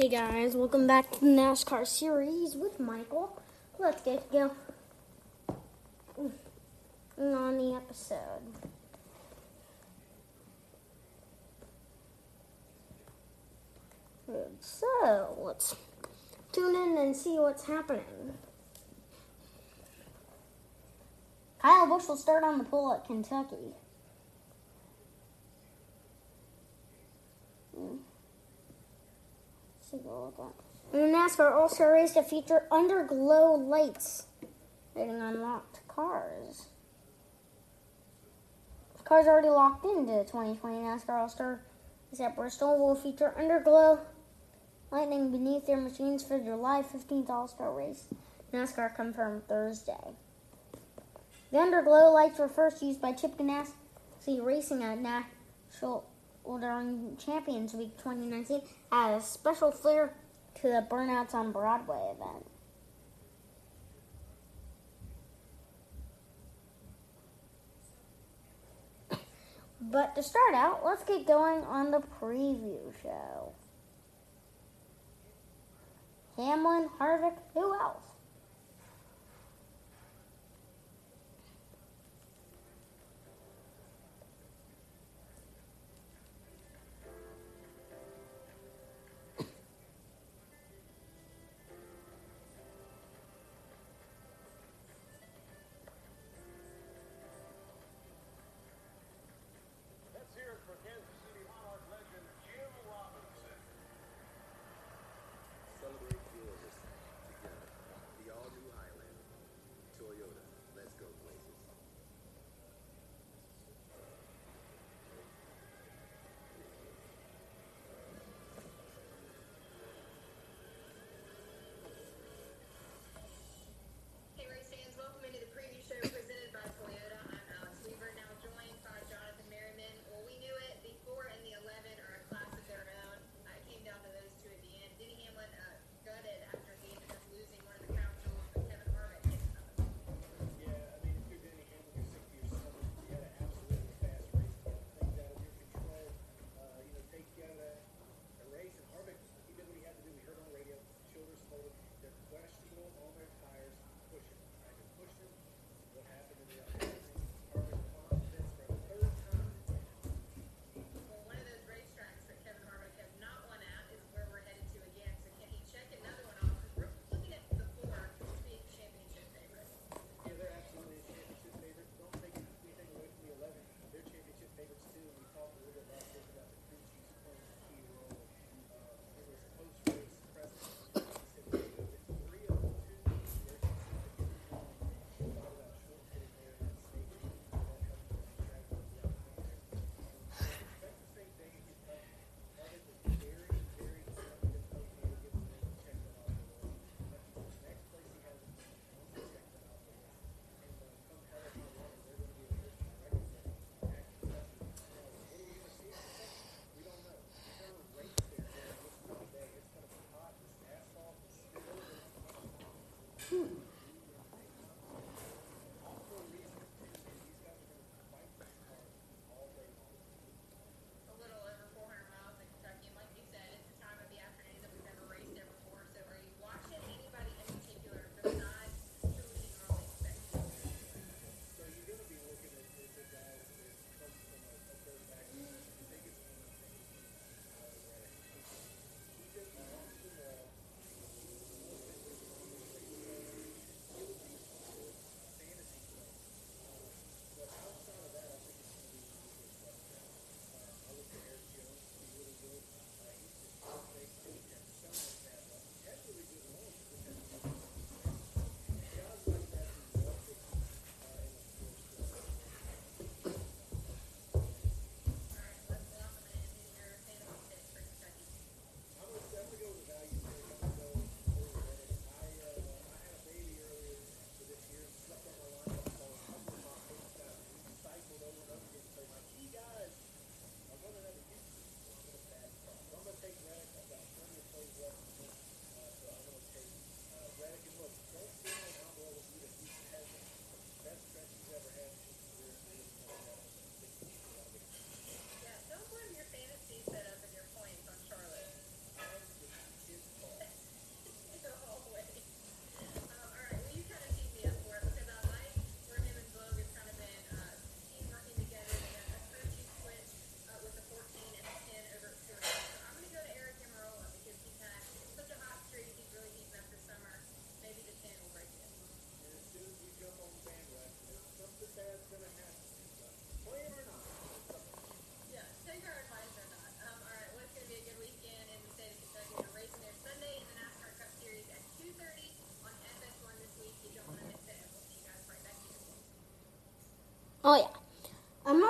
Hey guys, welcome back to the NASCAR series with Michael. Let's get go mm, on the episode. So let's tune in and see what's happening. Kyle Busch will start on the pole at Kentucky. The NASCAR All Star race to feature underglow lights rating unlocked cars. Cars already locked into the 2020 NASCAR All Star is at Bristol will feature underglow lightning beneath their machines for July 15th All Star race. NASCAR confirmed Thursday. The underglow lights were first used by Chip Ganassi Racing at Nashville during Champions Week 2019 as a special flair to the Burnouts on Broadway event. But to start out, let's get going on the preview show. Hamlin, Harvick, who else?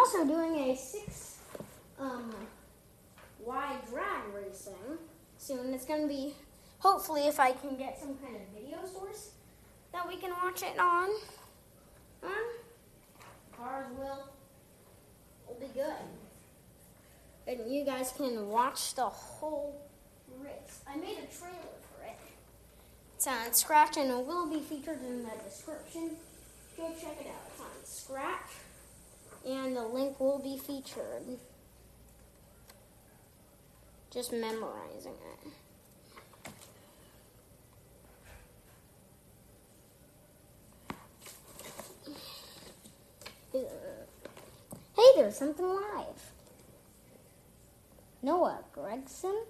Also doing a six um, wide drag racing soon. It's going to be, hopefully, if I can get some kind of video source that we can watch it on. on cars will, will be good. And you guys can watch the whole race. I made a trailer for it. It's on Scratch and it will be featured in the description. Go check it out. It's on Scratch and the link will be featured. Just memorizing it. Hey, there's something live. Noah Gragson?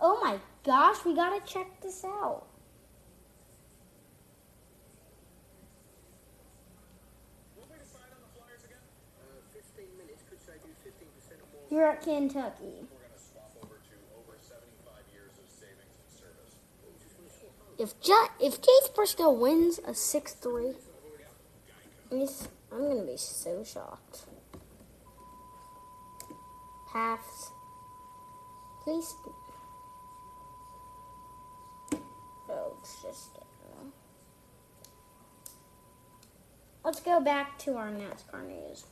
Oh my gosh, we gotta check this out. What we decide on the Flyers again? Uh, 15 minutes could save you 15% or more. You're at Kentucky. We're going to swap over to over 75 years of savings and service. Well, we just want to at Kentucky. If ja- if Chase Briscoe wins a six three, I'm gonna be so shocked. Halves, please. Oh, it's just. Let's go back to our NASCAR news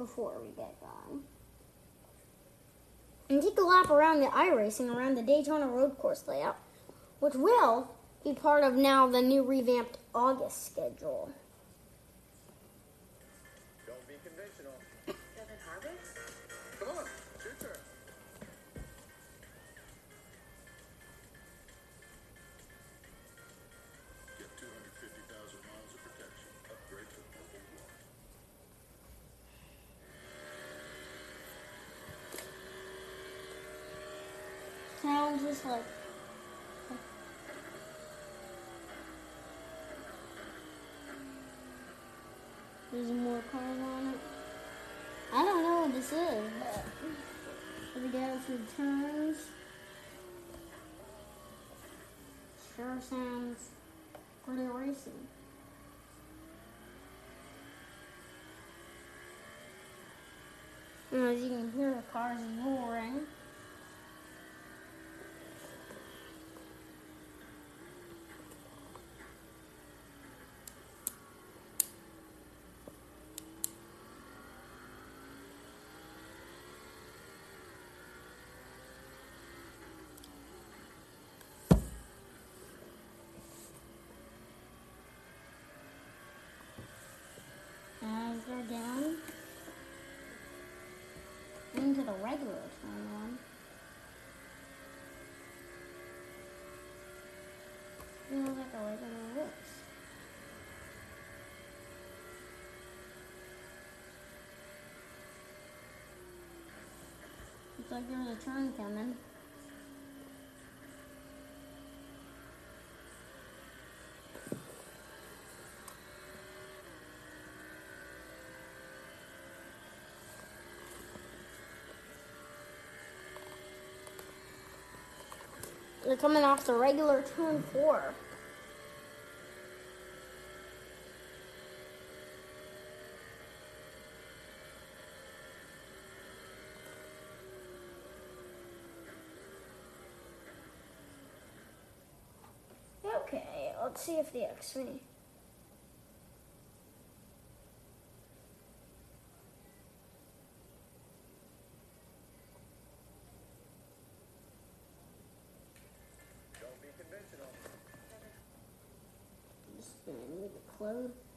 before we get going. And take a lap around the iRacing around the Daytona Road Course layout, which will be part of now the new revamped August schedule. Like. There's more cars on it. I don't know what this is, but here we go through the turns. Sure sounds pretty racy. And as you can hear, the cars roaring. As they're down into the regular turn one. Feels like a regular race. Looks like there's a turn coming. They're coming off the regular turn four. Let's see if the Xfinity. Don't be conventional. Just to close.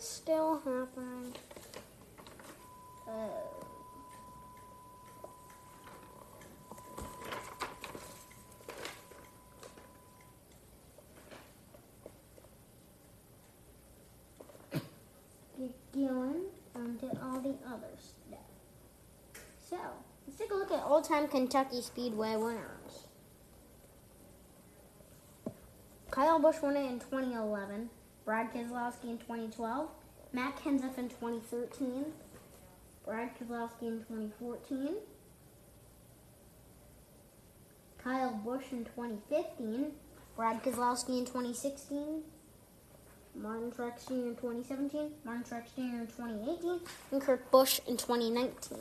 Still happening. Oh. Get going onto all the other stuff. So, let's take a look at all-time Kentucky Speedway winners. Kyle Busch won it in 2011. Brad Keselowski in 2012. Matt Kenseth in 2013. Brad Keselowski in 2014. Kyle Busch in 2015. Brad Keselowski in 2016. Martin Truex Jr. in 2017. Martin Truex Jr. in 2018. And Kurt Busch in 2019.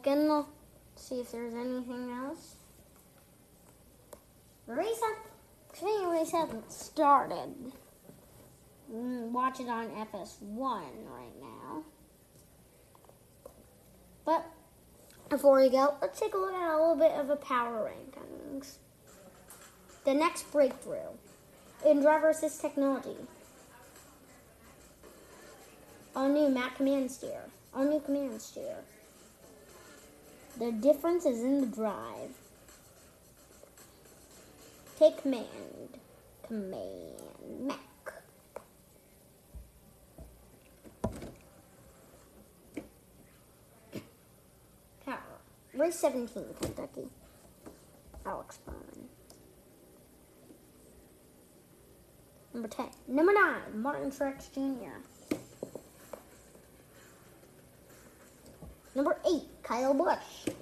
Still looking. to See if there's anything else. The up. Xfinity race hasn't started. Watch it on FS1 right now. But before we go, let's take a look at a little bit of a power rankings. The next breakthrough in driver assist technology. All new Mack command steer. All new command steer. The difference is in the drive. Take command. Command. Mack. Power. Race 17, Kentucky. Alex Bowman. Number 10. Number 9, Martin Truex Jr. Number 8, Kyle Busch.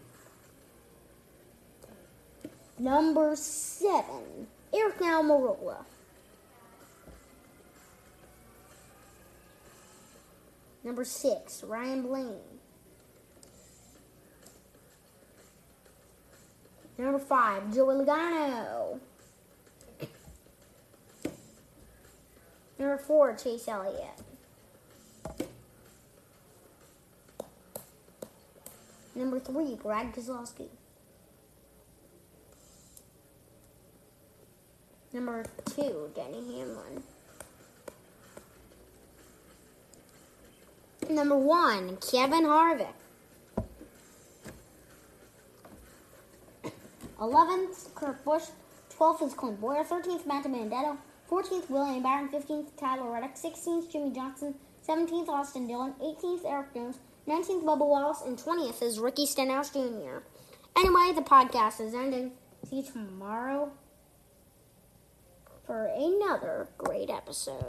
Number 7, Aric Almirola. Number 6, Ryan Blaney. Number 5, Joey Logano. Number 4, Chase Elliott. Number 3, Brad Keselowski. Number 2, Denny Hamlin. Number 1, Kevin Harvick. 11th, Kurt Busch. 12th is Clint Bowyer. 13th, Matt DiBenedetto. 14th, William Byron. 15th, Tyler Reddick. 16th, Jimmie Johnson. 17th, Austin Dillon. 18th, Erik Jones. 19th, Bubba Wallace. And 20th is Ricky Stenhouse Jr. Anyway, the podcast is ending. See you tomorrow for another great episode.